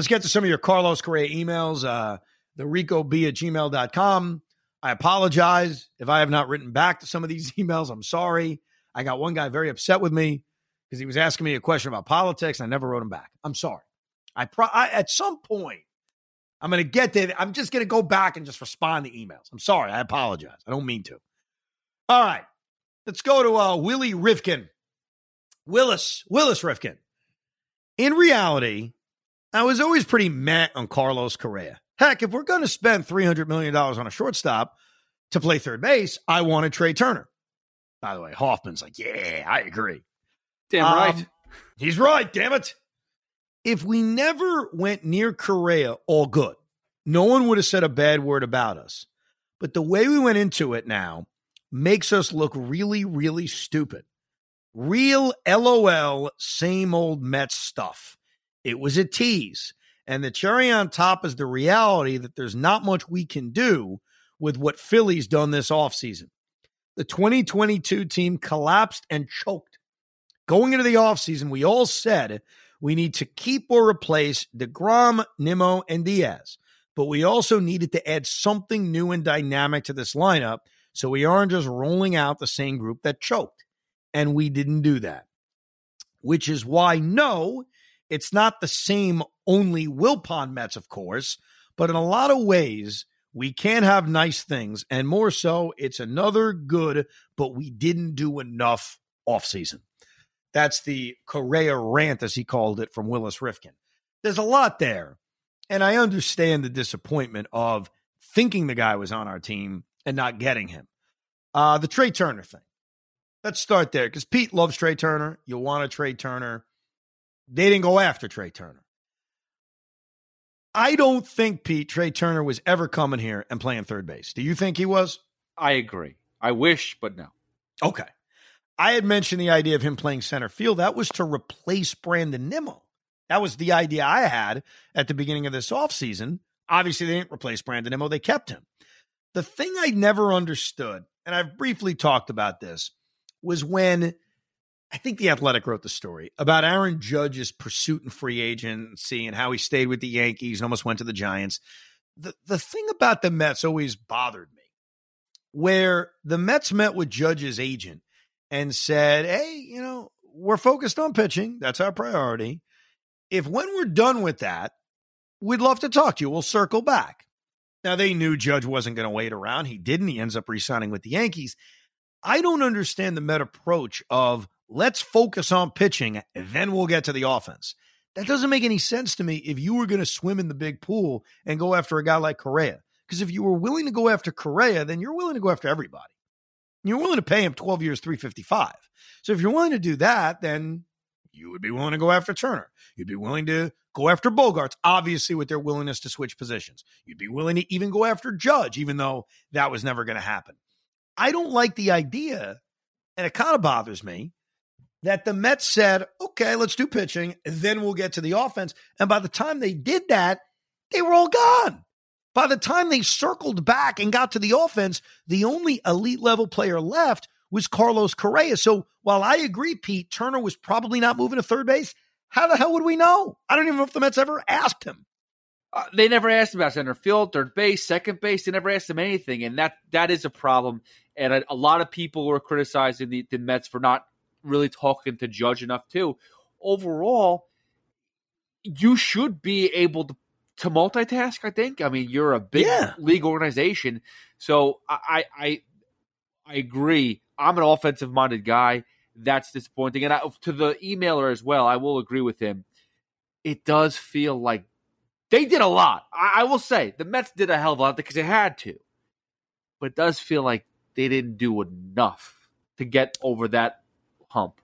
Let's get to some of your Carlos Correa emails. Uh, the ricob at gmail.com. I apologize if I have not written back to some of these emails. I'm sorry. I got one guy very upset with me because he was asking me a question about politics and I never wrote him back. I'm sorry. I, pro- I at some point I'm going to get there. I'm just going to go back and just respond to emails. I'm sorry. I apologize. I don't mean to. All right. Let's go to uh, Willie Rifkin. Willis, Willis Rifkin. In reality, I was always pretty meh on Carlos Correa. Heck, if we're going to spend $300 million on a shortstop to play third base, I wanted Trea Turner. By the way, Hoffman's like, yeah, I agree. Damn um, right. He's right, damn it. If we never went near Correa, all good. No one would have said a bad word about us. But the way we went into it now makes us look really, really stupid. Real LOL, same old Mets stuff. It was a tease. And the cherry on top is the reality that there's not much we can do with what Philly's done this offseason. The 2022 team collapsed and choked. Going into the offseason, we all said we need to keep or replace DeGrom, Nimmo, and Diaz. But we also needed to add something new and dynamic to this lineup so we aren't just rolling out the same group that choked. And we didn't do that. Which is why, no, it's not the same only Wilpon Mets, of course, but in a lot of ways, we can have nice things. And more so, it's another good, but we didn't do enough offseason. That's the Correa rant, as he called it, from Willis Rifkin. There's a lot there. And I understand the disappointment of thinking the guy was on our team and not getting him. Uh, the Trea Turner thing. Let's start there because Pete loves Trea Turner. You want a Trea Turner. They didn't go after Trea Turner. I don't think Pete Trea Turner was ever coming here and playing third base. Do you think he was? I agree. I wish, but no. Okay. I had mentioned the idea of him playing center field. That was to replace Brandon Nimmo. That was the idea I had at the beginning of this offseason. Obviously, they didn't replace Brandon Nimmo, they kept him. The thing I never understood, and I've briefly talked about this, was when I think the Athletic wrote the story about Aaron Judge's pursuit and free agency and how he stayed with the Yankees and almost went to the Giants. The the thing about the Mets always bothered me, where the Mets met with Judge's agent and said, "Hey, you know, we're focused on pitching. That's our priority. If when we're done with that, we'd love to talk to you. We'll circle back." Now they knew Judge wasn't going to wait around. He didn't. He ends up re-signing with the Yankees. I don't understand the Met approach of let's focus on pitching, then we'll get to the offense. That doesn't make any sense to me if you were going to swim in the big pool and go after a guy like Correa. Because if you were willing to go after Correa, then you're willing to go after everybody. You're willing to pay him 12 years, 355. So if you're willing to do that, then you would be willing to go after Turner. You'd be willing to go after Bogaerts, obviously, with their willingness to switch positions. You'd be willing to even go after Judge, even though that was never going to happen. I don't like the idea, and it kind of bothers me that the Mets said, okay, let's do pitching, then we'll get to the offense. And by the time they did that, they were all gone. By the time they circled back and got to the offense, the only elite level player left was Carlos Correa. So while I agree, Pete, Turner was probably not moving to third base, how the hell would we know? I don't even know if the Mets ever asked him. Uh, they never asked him about center field, third base, second base. They never asked him anything, and that that is a problem. And a, a lot of people were criticizing the, the Mets for not really talking to Judge enough too. Overall, you should be able to to multitask. I think. I mean, you're a big Yeah. league organization, so I, I I agree. I'm an offensive minded guy. That's disappointing. And I, to the emailer as well, I will agree with him. It does feel like they did a lot. I, I will say the Mets did a hell of a lot because they had to, but it does feel like they didn't do enough to get over that hump.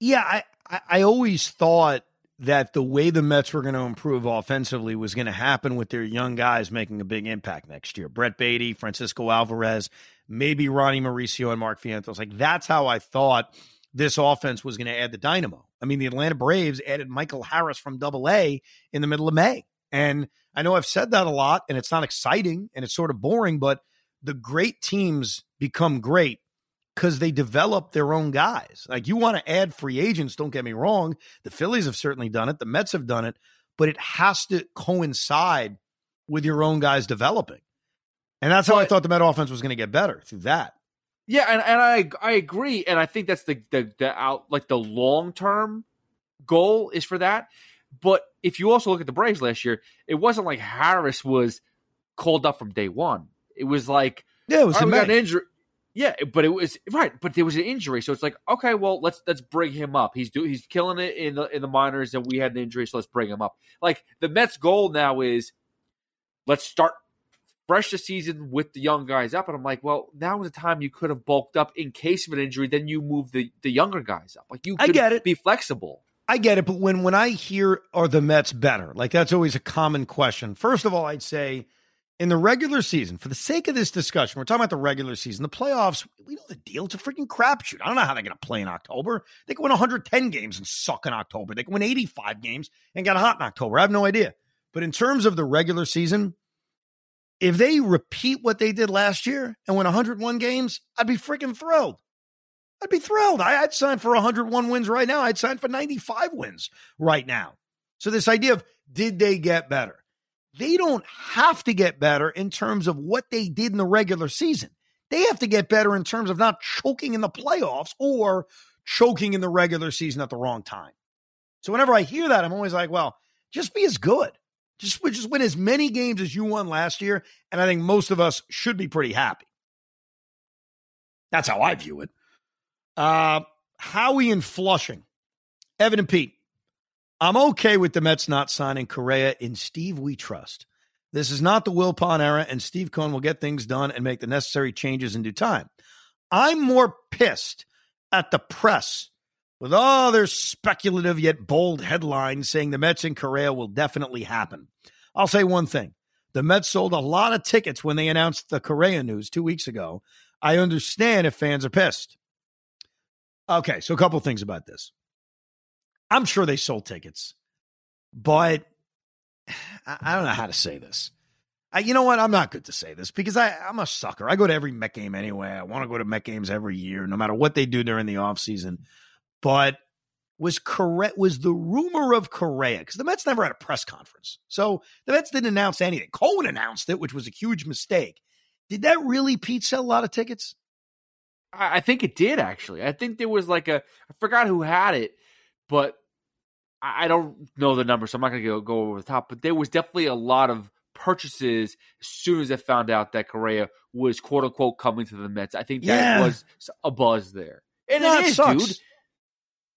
Yeah, I, I, I always thought that the way the Mets were going to improve offensively was going to happen with their young guys making a big impact next year. Brett Baty, Francisco Alvarez, maybe Ronny Mauricio and Mark Vientos. Like that's how I thought this offense was going to add the dynamo. I mean, the Atlanta Braves added Michael Harris from Double A in the middle of May, and I know I've said that a lot, and it's not exciting and it's sort of boring, but the great teams become great because they develop their own guys. Like you want to add free agents, don't get me wrong. The Phillies have certainly done it, the Mets have done it, but it has to coincide with your own guys developing. And that's how I thought the Met offense was going to get better through that. Yeah, and, and I I agree, and I think that's the the, the out like the long term goal is for that. But if you also look at the Braves last year, it wasn't like Harris was called up from day one. It was like Yeah, it was "All right, we got an injury. Yeah, but it was right, but there was an injury, so it's like okay, well let's let's bring him up. He's do he's killing it in the in the minors, and we had an injury, so let's bring him up. Like the Mets' goal now is let's start fresh the season with the young guys up, and I'm like, well, now is the time you could have bulked up in case of an injury, then you move the the younger guys up. Like you, I get it. be flexible. I get it, but when when I hear are the Mets better, like that's always a common question. First of all, I'd say in the regular season, for the sake of this discussion, we're talking about the regular season. The playoffs, we know the deal. It's a freaking crapshoot. I don't know how they're going to play in October. They can win 110 games and suck in October. They can win 85 games and get hot in October. I have no idea. But in terms of the regular season, if they repeat what they did last year and win 101 games, I'd be freaking thrilled. I'd be thrilled. I, I'd sign for 101 wins right now. I'd sign for 95 wins right now. So, this idea of did they get better? They don't have to get better in terms of what they did in the regular season. They have to get better in terms of not choking in the playoffs or choking in the regular season at the wrong time. So, whenever I hear that, I'm always like, well, just be as good. Just, just win as many games as you won last year. And I think most of us should be pretty happy. That's how I view it. Uh, Howie and Flushing. Evan and Pete. I'm okay with the Mets not signing Correa in Steve we trust. This is not the Wilpon era, and Steve Cohen will get things done and make the necessary changes in due time. I'm more pissed at the press with all their speculative yet bold headlines saying the Mets and Correa will definitely happen. I'll say one thing. The Mets sold a lot of tickets when they announced the Correa news two weeks ago. I understand if fans are pissed. Okay, so a couple things about this. I'm sure they sold tickets, but I don't know how to say this. I, you know what? I'm not good to say this because I, I'm a sucker. I go to every Met game anyway. I want to go to Met games every year, no matter what they do during the offseason. But was correct was the rumor of Correa because the Mets never had a press conference, so the Mets didn't announce anything. Cohen announced it, which was a huge mistake. Did that really, Pete, sell a lot of tickets? I think it did actually. I think there was like a I forgot who had it, but I, don't know the number, so I'm not going to go go over the top. But there was definitely a lot of purchases as soon as they found out that Correa was quote unquote coming to the Mets. I think that Yeah. was a buzz there, and No, it it is, sucks. dude.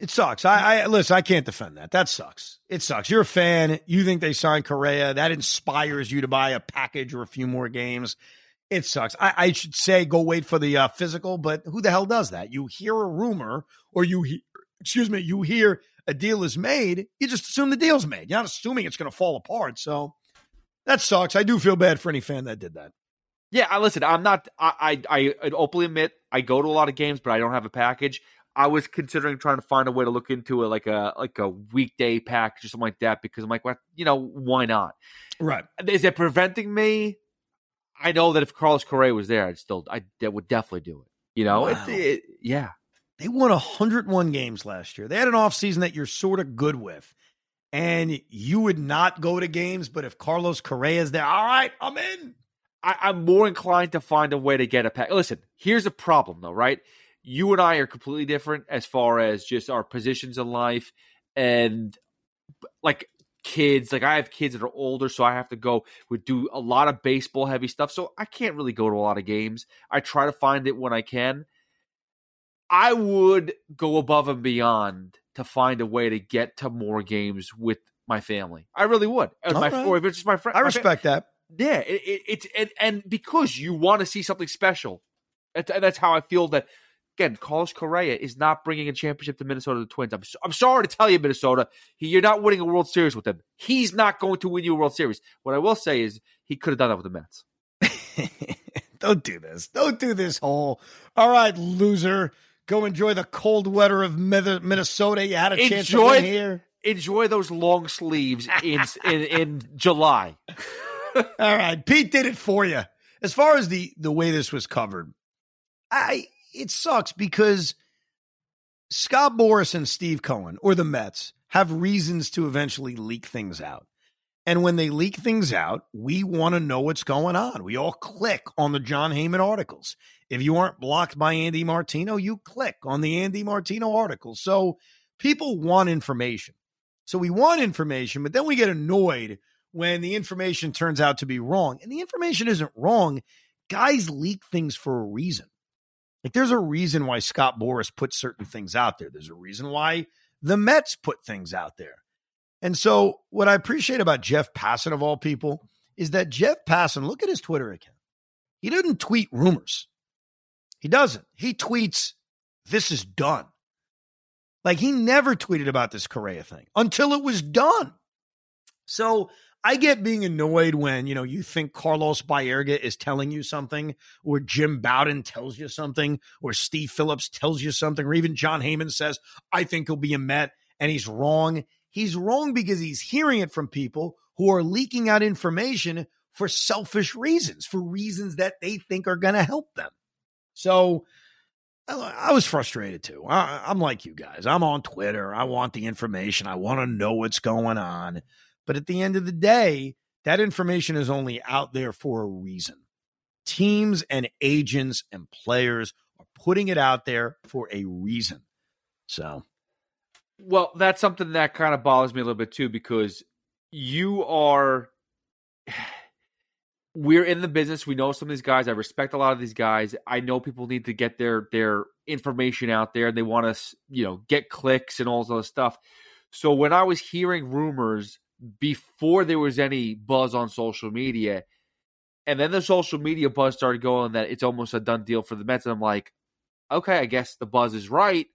It sucks. I, I listen. I can't defend that. That sucks. It sucks. You're a fan. You think they signed Correa. That inspires you to buy a package or a few more games. It sucks. I, I should say go wait for the uh, physical, but who the hell does that? You hear a rumor, or you he- excuse me, you hear a deal is made. You just assume the deal's made. You're not assuming it's going to fall apart. So that sucks. I do feel bad for any fan that did that. Yeah, I listen. I'm not. I, I I openly admit I go to a lot of games, but I don't have a package. I was considering trying to find a way to look into it like a like a weekday package or something like that because I'm like, well, you know, why not? Right. Is it preventing me? I know that if Carlos Correa was there, I'd still I would definitely do it. You know, Wow. it, it, yeah. They won 101 games last year. They had an offseason that you're sort of good with. And you would not go to games, but if Carlos Correa is there, all right, I'm in. I, I'm more inclined to find a way to get a pack. Listen, here's a problem though, right? You and I are completely different as far as just our positions in life and like kids. Like I have kids that are older, so I have to go would do a lot of baseball heavy stuff. So I can't really go to a lot of games. I try to find it when I can. I would go above and beyond to find a way to get to more games with my family. I really would. My, Alright. or if it's just my friend. I my respect that. yeah, it, it, it's and, and because you want to see something special, and that's how I feel that. Again, Carlos Correa is not bringing a championship to Minnesota the Twins. I'm, so- I'm sorry to tell you, Minnesota, he, you're not winning a World Series with him. He's not going to win you a World Series. What I will say is he could have done that with the Mets. Don't do this. Don't do this whole. All right, loser. Go enjoy the cold weather of Minnesota. You had a chance to Enjoy- win here. Enjoy those long sleeves in in, in July. All right, Pete did it for you. As far as the the way this was covered, I it sucks because Scott Boras and Steve Cohen or the Mets have reasons to eventually leak things out. And when they leak things out, we want to know what's going on. We all click on the Jon Heyman articles. If you aren't blocked by Andy Martino, you click on the Andy Martino article. So people want information. So we want information, but then we get annoyed when the information turns out to be wrong. And the information isn't wrong. Guys leak things for a reason. Like there's a reason why Scott Boras put certain things out there. There's a reason why the Mets put things out there. And so what I appreciate about Jeff Passan of all people is that Jeff Passan, look at his Twitter account. He doesn't tweet rumors. He doesn't. He tweets, this is done. Like he never tweeted about this Correa thing until it was done. So I get being annoyed when, you know, you think Carlos Baerga is telling you something, or Jim Bowden tells you something, or Steve Phillips tells you something, or even Jon Heyman says, I think he'll be a Met, and he's wrong. He's wrong because he's hearing it from people who are leaking out information for selfish reasons, for reasons that they think are going to help them. So I, was frustrated too. I, I'm like you guys. I'm on Twitter. I want the information. I want to know what's going on. But at the end of the day, that information is only out there for a reason. Teams and agents and players are putting it out there for a reason. So, Well, that's something that kind of bothers me a little bit too because you are we're in the business. We know some of these guys. I respect a lot of these guys. I know people need to get their their information out there. And they want to, you know, get clicks and all this other stuff. So when I was hearing rumors before there was any buzz on social media, and then the social media buzz started going that it's almost a done deal for the Mets, and I'm like, okay, I guess the buzz is right.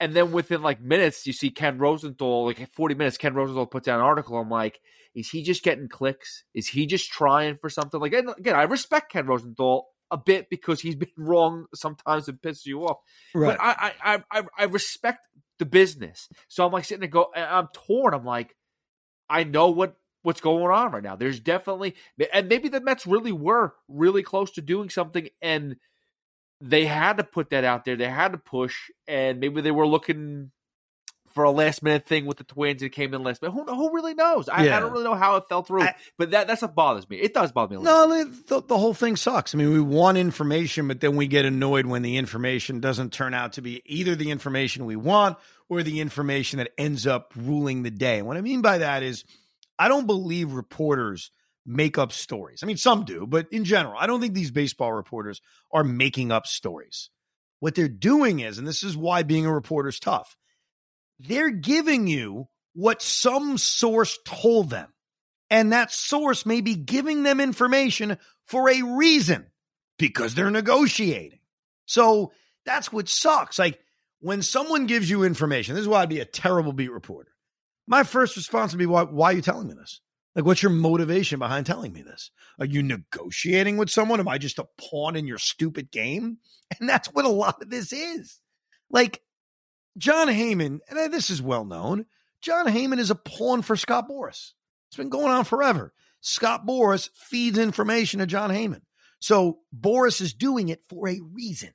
And then within like minutes, you see Ken Rosenthal, like 40 minutes, Ken Rosenthal puts out an article. I'm like, is he just getting clicks? Is he just trying for something? Like, again, I respect Ken Rosenthal a bit because he's been wrong sometimes and pisses you off. But I, I, I, I- I respect the business. So I'm like sitting there go, and I'm torn. I'm like, I know what what's going on right now. There's definitely, and maybe the Mets really were really close to doing something, and they had to put that out there. They had to push, and maybe they were looking for a last minute thing with the Twins It came in last minute. Who, who really knows? I, Yeah. I don't really know how it fell through, I- but that that's what bothers me. It does bother me a little. No, the, the whole thing sucks. I mean, we want information, but then we get annoyed when the information doesn't turn out to be either the information we want or the information that ends up ruling the day. And what I mean by that is, I don't believe reporters make up stories. I mean, some do, but in general, I don't think these baseball reporters are making up stories. What they're doing is, and this is why being a reporter is tough, they're giving you what some source told them. And that source may be giving them information for a reason because they're negotiating. So that's what sucks. Like when someone gives you information, this is why I'd be a terrible beat reporter. My first response would be, why, why are you telling me this? Like, what's your motivation behind telling me this? Are you negotiating with someone? Am I just a pawn in your stupid game? And that's what a lot of this is. Like Jon Heyman, and this is well known, Jon Heyman is a pawn for Scott Boras. It's been going on forever. Scott Boras feeds information to Jon Heyman. So Boras is doing it for a reason.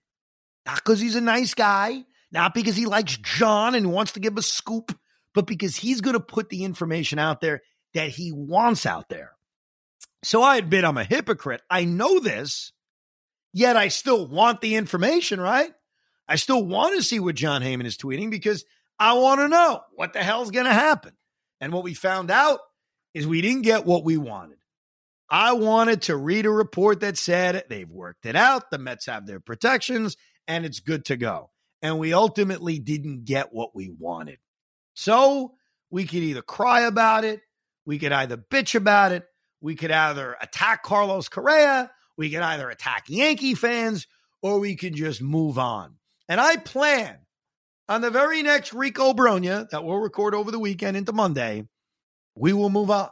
Not because he's a nice guy, not because he likes Jon and wants to give a scoop, but because he's going to put the information out there that he wants out there. So I admit I'm a hypocrite. I know this, yet I still want the information, right? I still want to see what Jon Heyman is tweeting because I want to know what the hell's going to happen. And what we found out is we didn't get what we wanted. I wanted to read a report that said they've worked it out, the Mets have their protections, and it's good to go. And we ultimately didn't get what we wanted. So we could either cry about it, we could either bitch about it, we could either attack Carlos Correa, we could either attack Yankee fans, or we could just move on. And I plan on the very next Rico Brogna that we'll record over the weekend into Monday, we will move on.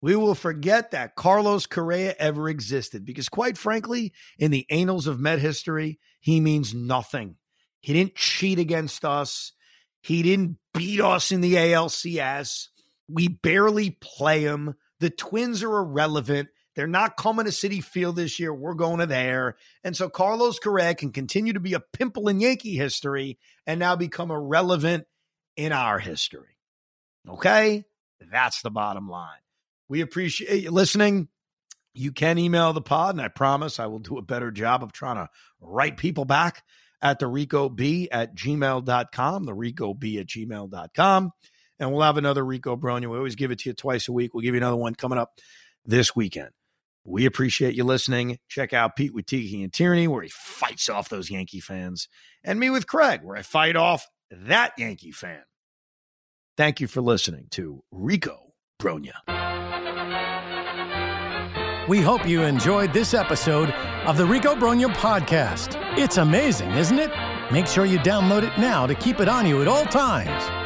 We will forget that Carlos Correa ever existed because, quite frankly, in the annals of Met history, he means nothing. He didn't cheat against us. He didn't beat us in the ALCS. We barely play him. The Twins are irrelevant. They're not coming to Citi Field this year. We're going to there. And so Carlos Correa can continue to be a pimple in Yankee history and now become irrelevant in our history. Okay? That's the bottom line. We appreciate you listening. You can email the pod, and I promise I will do a better job of trying to write people back at the Rico B at gmail.com, the Rico B at gmail.com. And we'll have another Rico Brogna. We always give it to you twice a week. We'll give you another one coming up this weekend. We appreciate you listening. Check out Pete with Tiki and Tierney, where he fights off those Yankee fans, and me with Craig, where I fight off that Yankee fan. Thank you for listening to Rico Brogna. We hope you enjoyed this episode of the Rico Brogna podcast. It's amazing, isn't it? Make sure you download it now to keep it on you at all times.